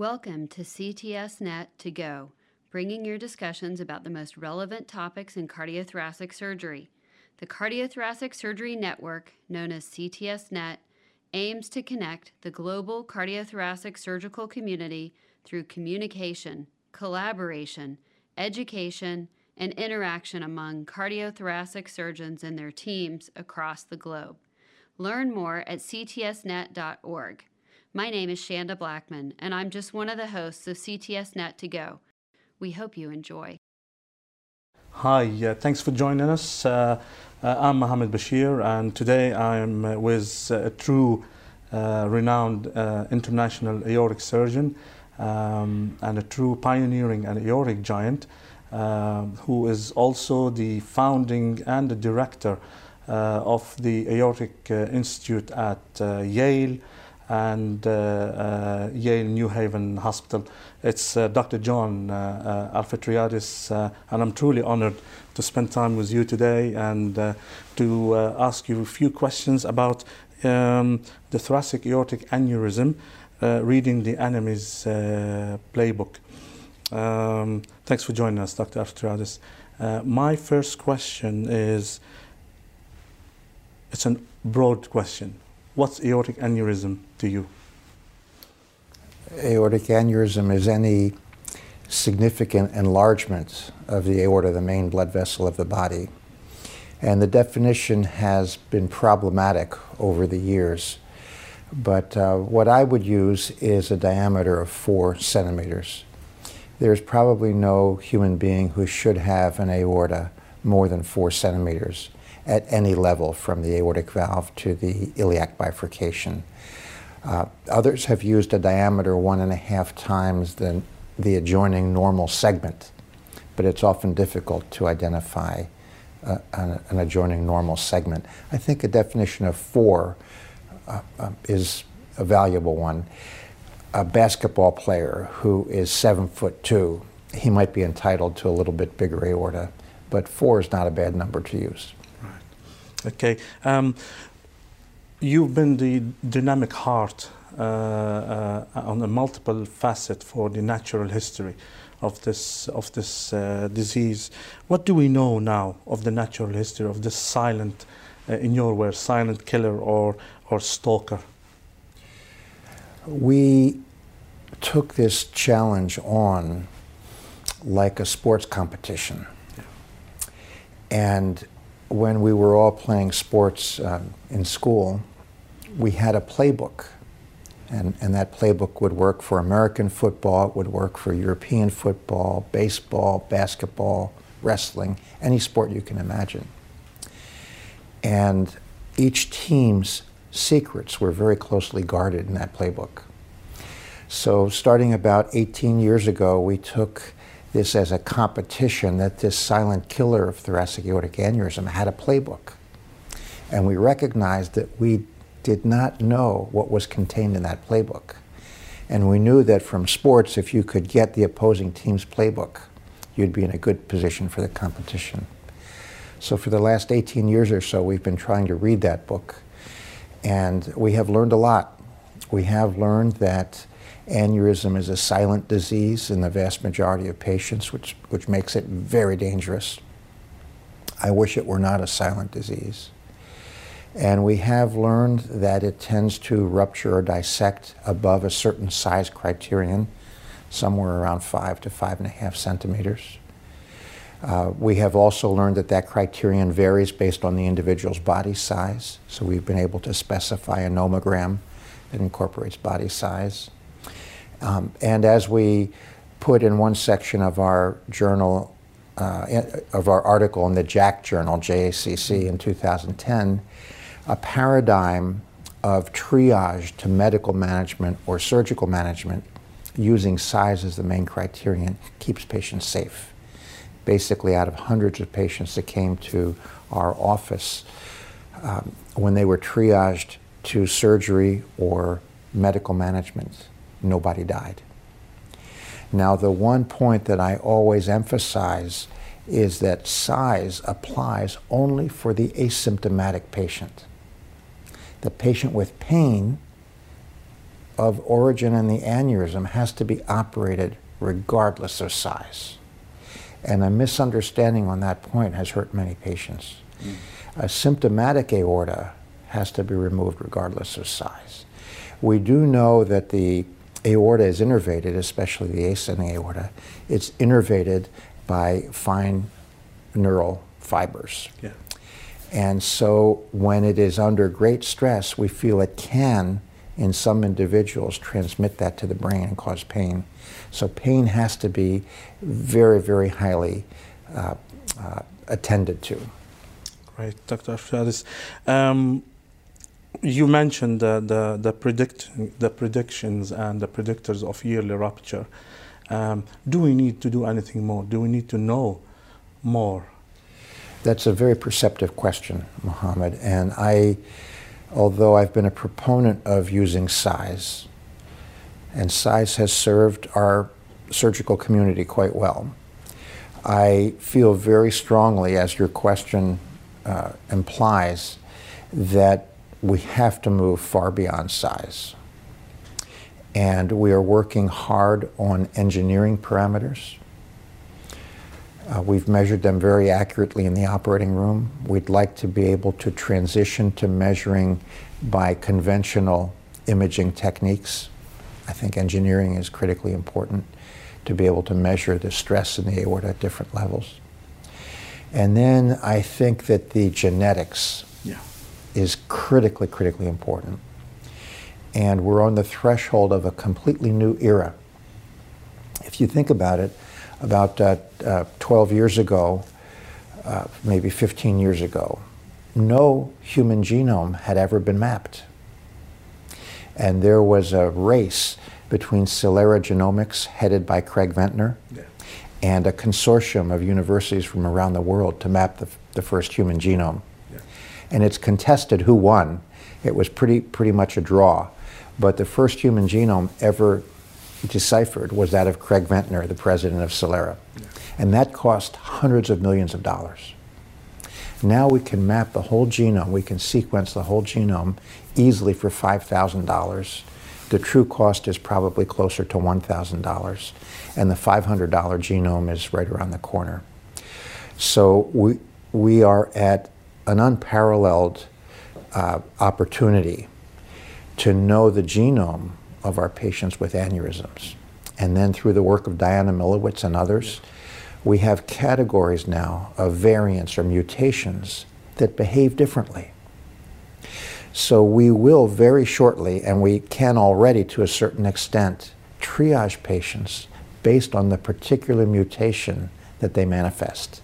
Welcome to CTS Net to Go, bringing your discussions about the most relevant topics in cardiothoracic surgery. The Cardiothoracic Surgery Network, known as CTS Net, aims to connect the global cardiothoracic surgical community through communication, collaboration, education, and interaction among cardiothoracic surgeons and their teams across the globe. Learn more at ctsnet.org. My name is Shanda Blackman, and I'm just one of the hosts of CTS Net to Go. We hope you enjoy. Hi, uh, thanks for joining us. Uh, uh, I'm Mohammed Bashir, and today I'm uh, with a true uh, renowned uh, international aortic surgeon um, and a true pioneering and aortic giant who is also the founding and the director of the Aortic Institute at Yale and uh, uh, Yale New Haven Hospital. It's uh, Dr. John Elefteriades, and I'm truly honored to spend time with you today and to ask you a few questions about um, the thoracic aortic aneurysm, reading the aneurysm playbook. Um, thanks for joining us, Dr. Elefteriades. Uh, my first question is it's a broad question. What's aortic aneurysm to you? Aortic aneurysm is any significant enlargement of the aorta, the main blood vessel of the body. And the definition has been problematic over the years. But uh, what I would use is a diameter of four centimeters. There's probably no human being who should have an aorta more than four centimeters at any level from the aortic valve to the iliac bifurcation. Uh, others have used a diameter one and a half times the, the adjoining normal segment, but it's often difficult to identify uh, an, an, adjoining normal segment. I think a definition of four uh, uh is a valuable one. A basketball player who is seven foot two, he might be entitled to a little bit bigger aorta, but four is not a bad number to use. Okay. Um, you've been the dynamic heart uh, uh, on a multiple facet for the natural history of this of this uh, disease. What do we know now of the natural history of this silent, uh, in your words, silent killer or or stalker? We took this challenge on like a sports competition, yeah. and when we were all playing sports um, in school, we had a playbook. And, and that playbook would work for American football, it would work for European football, baseball, basketball, wrestling, any sport you can imagine. And each team's secrets were very closely guarded in that playbook. So, starting about 18 years ago, we took this as a competition that this silent killer of thoracic aortic aneurysm had a playbook. And we recognized that we did not know what was contained in that playbook. And we knew that from sports, if you could get the opposing team's playbook, you'd be in a good position for the competition. So for the last 18 years or so, we've been trying to read that book. And we have learned a lot. We have learned that Aneurysm is a silent disease in the vast majority of patients, which, which makes it very dangerous. I wish it were not a silent disease. And we have learned that it tends to rupture or dissect above a certain size criterion, somewhere around five to five and a half centimeters. Uh, we have also learned that that criterion varies based on the individual's body size. So we've been able to specify a nomogram that incorporates body size. Um, and as we put in one section of our journal, uh, of our article in the JACC journal, JACC, in 2010, a paradigm of triage to medical management or surgical management using size as the main criterion keeps patients safe. Basically, out of hundreds of patients that came to our office, um, when they were triaged to surgery or medical management, nobody died. Now, the one point that I always emphasize is that size applies only for the asymptomatic patient. The patient with pain of origin in the aneurysm has to be operated regardless of size. And a misunderstanding on that point has hurt many patients. Mm. A symptomatic aorta has to be removed regardless of size. We do know that the aorta is innervated, especially the ascending aorta. It's innervated by fine neural fibers. Yeah. And so when it is under great stress, we feel it can, in some individuals, transmit that to the brain and cause pain. So pain has to be very, very highly uh, uh, attended to. Right, Dr. Faris. Um, you mentioned the, the, the, predict, the predictions and the predictors of yearly rupture. Um, do we need to do anything more? Do we need to know more? That's a very perceptive question, Mohammed. And I, although I've been a proponent of using size, and size has served our surgical community quite well, I feel very strongly, as your question uh, implies, that we have to move far beyond size. And we are working hard on engineering parameters. Uh, we've measured them very accurately in the operating room. We'd like to be able to transition to measuring by conventional imaging techniques. I think engineering is critically important to be able to measure the stress in the aorta at different levels. And then I think that the genetics yeah. Is critically, critically important. And we're on the threshold of a completely new era. If you think about it, about uh, uh, 12 years ago, uh, maybe 15 years ago, no human genome had ever been mapped. And there was a race between Celera Genomics, headed by Craig Venter, yeah. and a consortium of universities from around the world to map the, the first human genome. And it's contested who won. It was pretty, pretty much a draw. But the first human genome ever deciphered was that of Craig Venter, the president of Celera. Yeah. And that cost hundreds of millions of dollars. Now we can map the whole genome, we can sequence the whole genome easily for $5,000. The true cost is probably closer to $1,000, and the $500 genome is right around the corner. So we, we are at an unparalleled uh, opportunity to know the genome of our patients with aneurysms. And then through the work of Diana Milewicz and others, we have categories now of variants or mutations that behave differently. So we will very shortly, and we can already to a certain extent, triage patients based on the particular mutation that they manifest.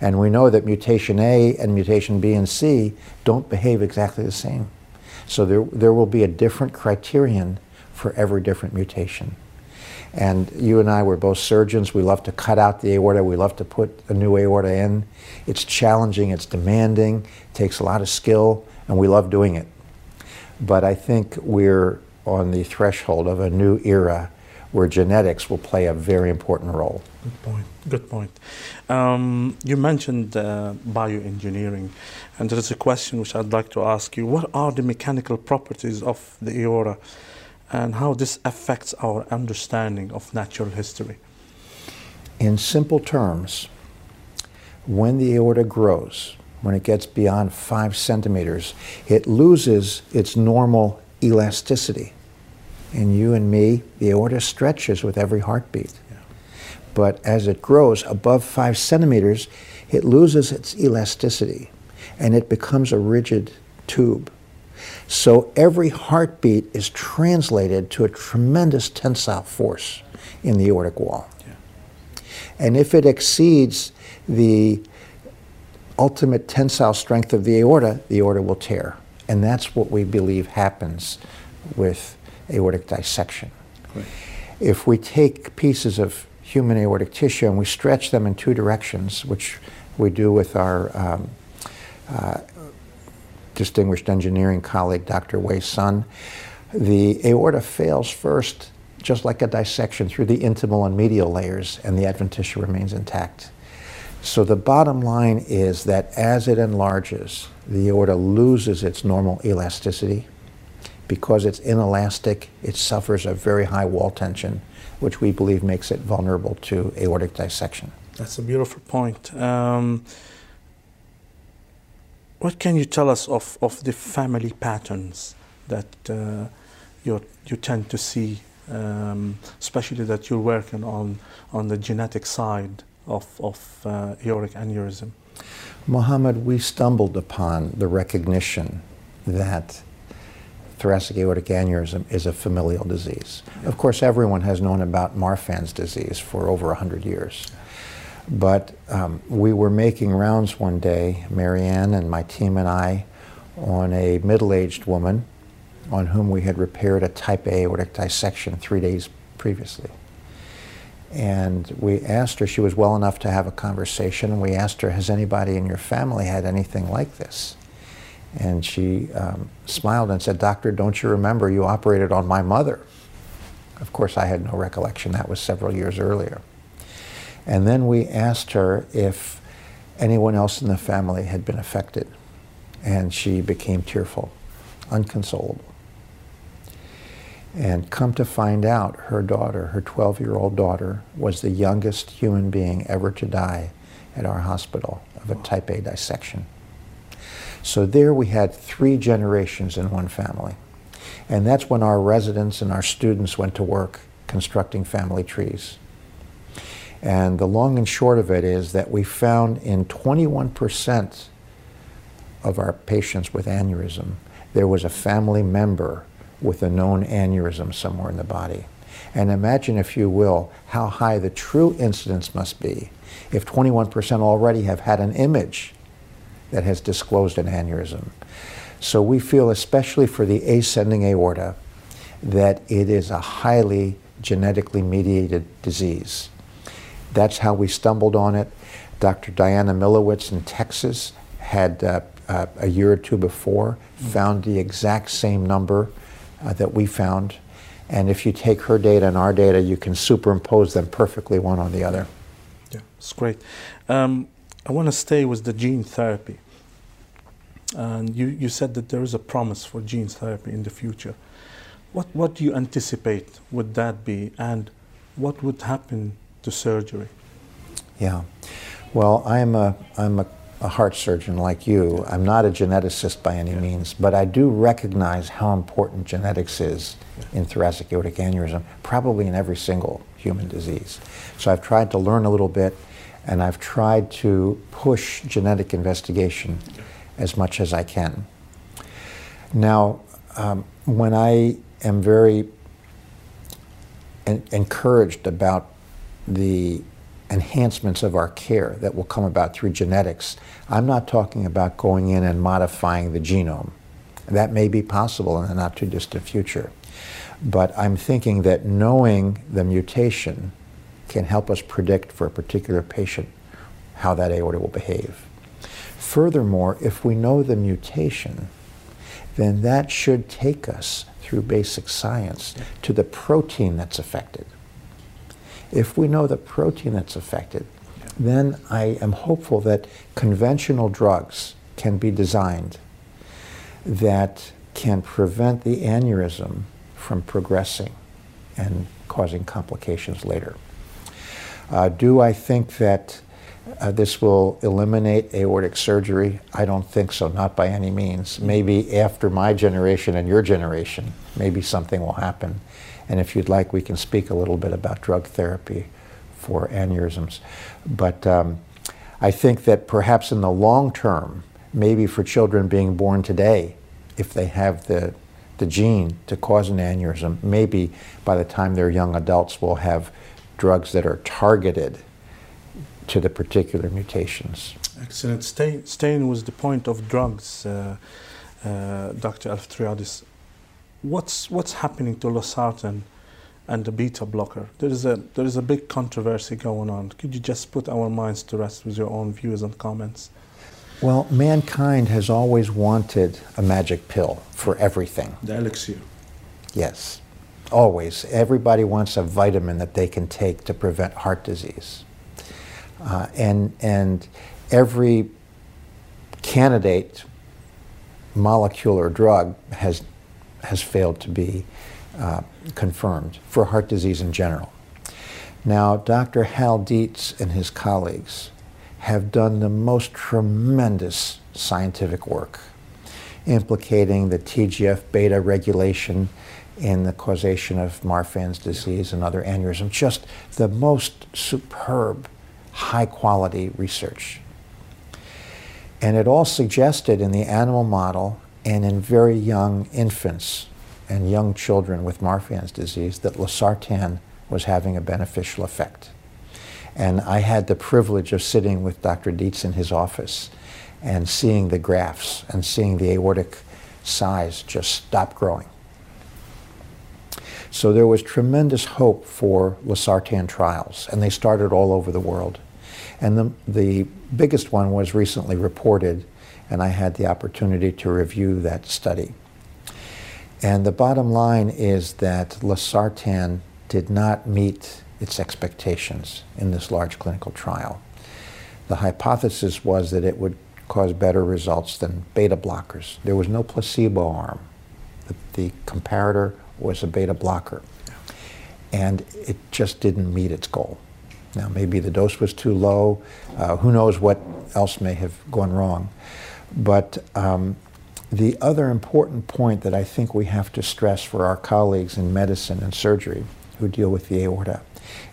And we know that mutation A and mutation B and C don't behave exactly the same. So there, there will be a different criterion for every different mutation. And you and I were both surgeons. We love to cut out the aorta. We love to put a new aorta in. It's challenging, it's demanding, it takes a lot of skill, and we love doing it. But I think we're on the threshold of a new era where genetics will play a very important role. Good point. Good point. Um, you mentioned uh, bioengineering, and there is a question which I'd like to ask you. What are the mechanical properties of the aorta? and how this affects our understanding of natural history. In simple terms, when the aorta grows, when it gets beyond five centimeters, it loses its normal elasticity. In you and me, the aorta stretches with every heartbeat. Yeah. But as it grows above five centimeters, it loses its elasticity and it becomes a rigid tube. So every heartbeat is translated to a tremendous tensile force in the aortic wall. Yeah. And if it exceeds the ultimate tensile strength of the aorta, the aorta will tear. And that's what we believe happens with aortic dissection. If we take pieces of human aortic tissue and we stretch them in two directions, which we do with our um, uh, distinguished engineering colleague, Dr. Wei Sun, the aorta fails first, just like a dissection, through the intimal and medial layers, and the adventitia remains intact. So the bottom line is that as it enlarges, the aorta loses its normal elasticity, because it's inelastic, it suffers a very high wall tension, which we believe makes it vulnerable to aortic dissection. That's a beautiful point. Um, what can you tell us of, of the family patterns that uh, you you tend to see, um, especially that you're working on, on the genetic side of, of uh, aortic aneurysm? Mohammed, we stumbled upon the recognition that thoracic aortic aneurysm is a familial disease. Of course, everyone has known about Marfan's disease for over 100 years. But um, we were making rounds one day, Marianne and my team and I, on a middle-aged woman on whom we had repaired a type A aortic dissection three days previously. And we asked her, she was well enough to have a conversation, we asked her, has anybody in your family had anything like this? And she um, smiled and said, Doctor, don't you remember you operated on my mother? Of course, I had no recollection. That was several years earlier. And then we asked her if anyone else in the family had been affected. And she became tearful, unconsolable. And come to find out, her daughter, her 12 year old daughter, was the youngest human being ever to die at our hospital of a type A dissection. So there we had three generations in one family. And that's when our residents and our students went to work constructing family trees. And the long and short of it is that we found in 21% of our patients with aneurysm, there was a family member with a known aneurysm somewhere in the body. And imagine, if you will, how high the true incidence must be if 21% already have had an image that has disclosed an aneurysm. So we feel, especially for the ascending aorta, that it is a highly genetically mediated disease. That's how we stumbled on it. Dr. Diana Milewicz in Texas had uh, uh, a year or two before found the exact same number uh, that we found. And if you take her data and our data, you can superimpose them perfectly one on the other. Yeah, it's great. Um, I want to stay with the gene therapy. And you, you said that there is a promise for gene therapy in the future. What, what do you anticipate would that be? And what would happen to surgery? Yeah. Well, I'm a, I'm a a heart surgeon like you. I'm not a geneticist by any means, but I do recognize how important genetics is in thoracic aortic aneurysm, probably in every single human disease. So I've tried to learn a little bit, and I've tried to push genetic investigation as much as I can. Now, um, when I am very en encouraged about the enhancements of our care that will come about through genetics. I'm not talking about going in and modifying the genome. That may be possible in the not too distant future. But I'm thinking that knowing the mutation can help us predict for a particular patient how that aorta will behave. Furthermore, if we know the mutation, then that should take us through basic science to the protein that's affected. If we know the protein that's affected, then I am hopeful that conventional drugs can be designed that can prevent the aneurysm from progressing and causing complications later. Uh, do I think that uh, this will eliminate aortic surgery? I don't think so, not by any means. Maybe after my generation and your generation, maybe something will happen. And if you'd like, we can speak a little bit about drug therapy for aneurysms. But um, I think that perhaps in the long term, maybe for children being born today, if they have the, the gene to cause an aneurysm, maybe by the time they're young adults, we'll have drugs that are targeted to the particular mutations. Excellent. Stay, staying with the point of drugs, uh, uh, Dr. Elefteriades, what's what's happening to losartan and the beta blocker? There is a there is a big controversy going on. Could you just put our minds to rest with your own views and comments? Well, mankind has always wanted a magic pill for everything. The elixir. Yes, always. Everybody wants a vitamin that they can take to prevent heart disease. Uh, and, and every candidate molecule or drug has has failed to be uh, confirmed for heart disease in general. Now, Dr. Hal Dietz and his colleagues have done the most tremendous scientific work implicating the TGF beta regulation in the causation of Marfan's disease and other aneurysms. Just the most superb, high quality research. And it all suggested in the animal model and in very young infants and young children with Marfan's disease that losartan was having a beneficial effect. And I had the privilege of sitting with Dr. Dietz in his office and seeing the graphs and seeing the aortic size just stop growing. So there was tremendous hope for losartan trials, and they started all over the world. And the, the biggest one was recently reported, and I had the opportunity to review that study. And the bottom line is that losartan did not meet its expectations in this large clinical trial. The hypothesis was that it would cause better results than beta blockers. There was no placebo arm. The, the comparator was a beta blocker. And it just didn't meet its goal. Now, maybe the dose was too low. Uh, who knows what else may have gone wrong. But um, the other important point that I think we have to stress for our colleagues in medicine and surgery who deal with the aorta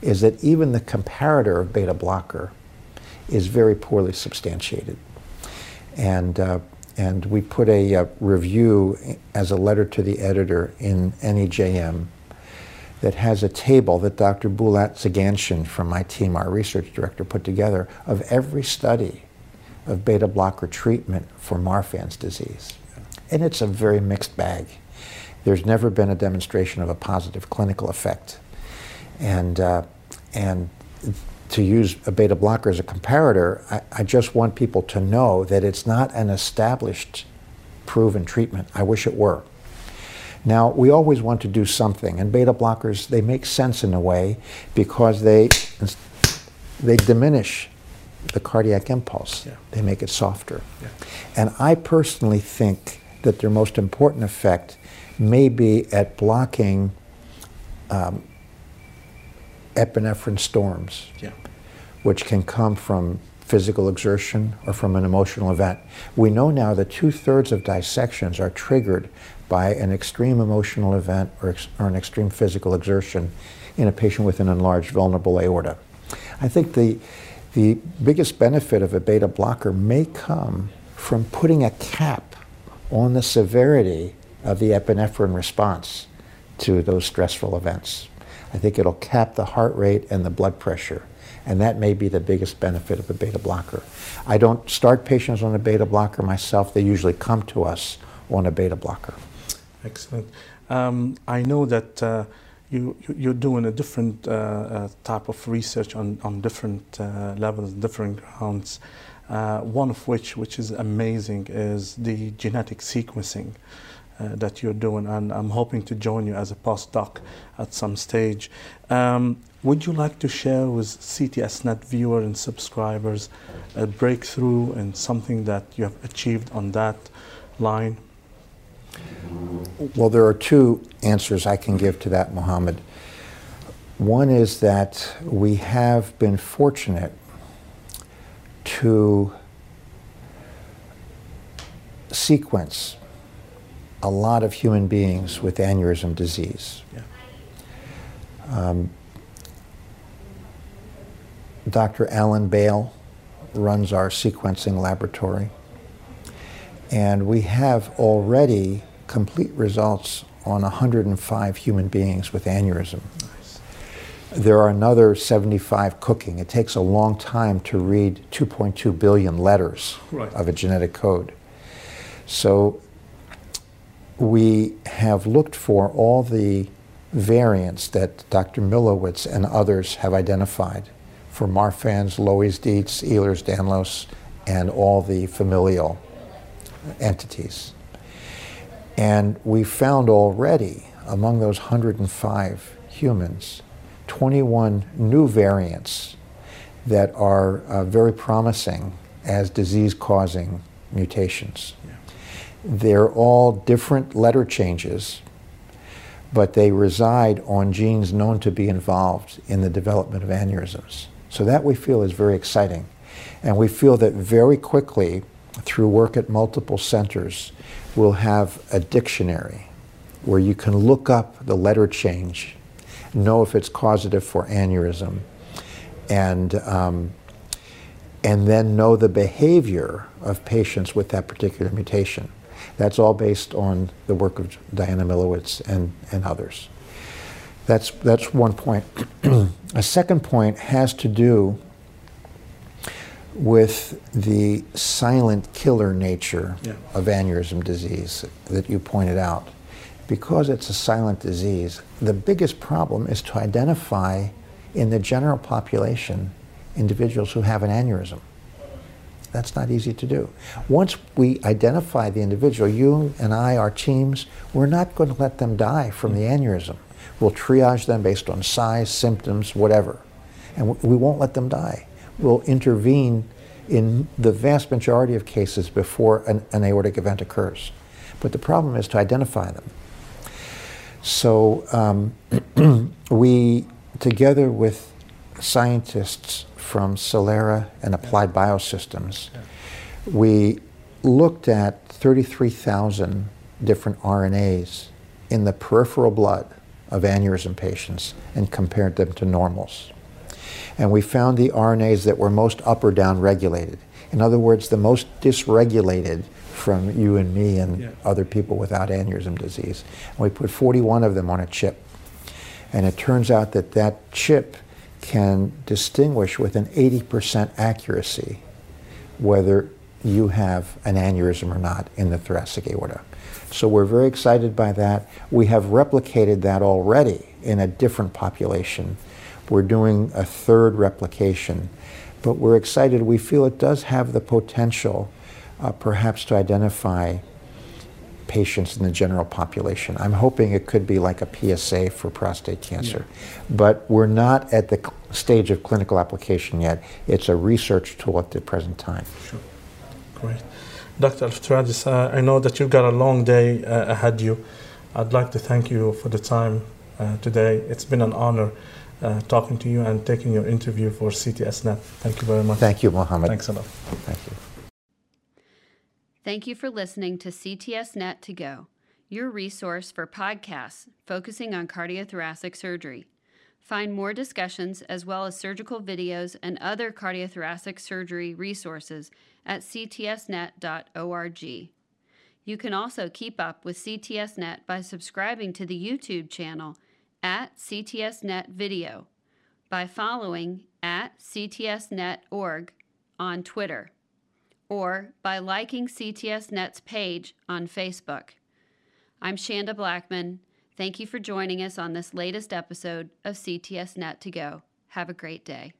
is that even the comparator of beta blocker is very poorly substantiated. And, uh, and we put a uh, review as a letter to the editor in NEJM that has a table that Dr. Bulat Ziganshin from my team, our research director, put together of every study of beta blocker treatment for Marfan's disease. And it's a very mixed bag. There's never been a demonstration of a positive clinical effect. And, uh, and to use a beta blocker as a comparator, I, I just want people to know that it's not an established proven treatment. I wish it were. Now, we always want to do something, and beta blockers, they make sense in a way because they, they diminish the cardiac impulse. Yeah. They make it softer. Yeah. And I personally think that their most important effect may be at blocking um, epinephrine storms, yeah. which can come from physical exertion or from an emotional event. We know now that two thirds of dissections are triggered by an extreme emotional event or, ex or, an extreme physical exertion in a patient with an enlarged vulnerable aorta. I think the, the biggest benefit of a beta blocker may come from putting a cap on the severity of the epinephrine response to those stressful events. I think it'll cap the heart rate and the blood pressure. And that may be the biggest benefit of a beta blocker. I don't start patients on a beta blocker myself. They usually come to us on a beta blocker. Excellent. Um, I know that uh, you, you're doing a different uh, uh, type of research on, on different uh, levels, different grounds. Uh, one of which, which is amazing, is the genetic sequencing. Uh, that you're doing, and I'm hoping to join you as a postdoc at some stage. Um, would you like to share with CTSNet viewers and subscribers a breakthrough and something that you have achieved on that line? Well, there are two answers I can give to that, Mohammed. One is that we have been fortunate to sequence a lot of human beings with aneurysm disease. Yeah. Um, Dr. Alan Bale runs our sequencing laboratory, and we have already complete results on 105 human beings with aneurysm. Nice. There are another 75 cooking. It takes a long time to read 2.2 billion letters right. of a genetic code. So we have looked for all the variants that Dr. Milewicz and others have identified for Marfan's, Loeys Dietz, Ehlers-Danlos, and all the familial entities. And we found already among those 105 humans 21 new variants that are uh, very promising as disease causing mutations. They're all different letter changes, but they reside on genes known to be involved in the development of aneurysms. So that we feel is very exciting. And we feel that very quickly, through work at multiple centers, we'll have a dictionary where you can look up the letter change, know if it's causative for aneurysm, and, um, and then know the behavior of patients with that particular mutation. That's all based on the work of Diana Milewicz and, and others. That's, that's one point. a second point has to do with the silent killer nature Yeah. of aneurysm disease that you pointed out. Because it's a silent disease, the biggest problem is to identify in the general population individuals who have an aneurysm. That's not easy to do. Once we identify the individual, you and I, our teams, we're not going to let them die from the aneurysm. We'll triage them based on size, symptoms, whatever. And we won't let them die. We'll intervene in the vast majority of cases before an, an aortic event occurs. But the problem is to identify them. So um, we, together with scientists from Celera and Applied Biosystems, we looked at 33,000 different RNAs in the peripheral blood of aneurysm patients and compared them to normals. And we found the RNAs that were most up or down regulated. In other words, the most dysregulated from you and me and Yeah. other people without aneurysm disease. And we put 41 of them on a chip. And it turns out that that chip can distinguish with an 80% accuracy whether you have an aneurysm or not in the thoracic aorta. So we're very excited by that. We have replicated that already in a different population. We're doing a third replication, but we're excited. We feel it does have the potential uh, perhaps to identify patients in the general population. I'm hoping it could be like a PSA for prostate cancer. But we're not at the cl- stage of clinical application yet. It's a research tool at the present time. Sure. Great. Dr. Elefteriades, uh, I know that you've got a long day uh, ahead you. I'd like to thank you for the time uh, today. It's been an honor uh, talking to you and taking your interview for CTSNet. Thank you very much. Thank you, Mohammed. Thanks a lot. Thank you. Thank you for listening to CTS Net to Go, your resource for podcasts focusing on cardiothoracic surgery. Find more discussions as well as surgical videos and other cardiothoracic surgery resources at ctsnet.org. You can also keep up with CTSNet by subscribing to the YouTube channel at CTSNet Video, by following at CTSNet.org on Twitter or by liking CTS Net's page on Facebook. I'm Shanda Blackman. Thank you for joining us on this latest episode of CTS Net to Go. Have a great day.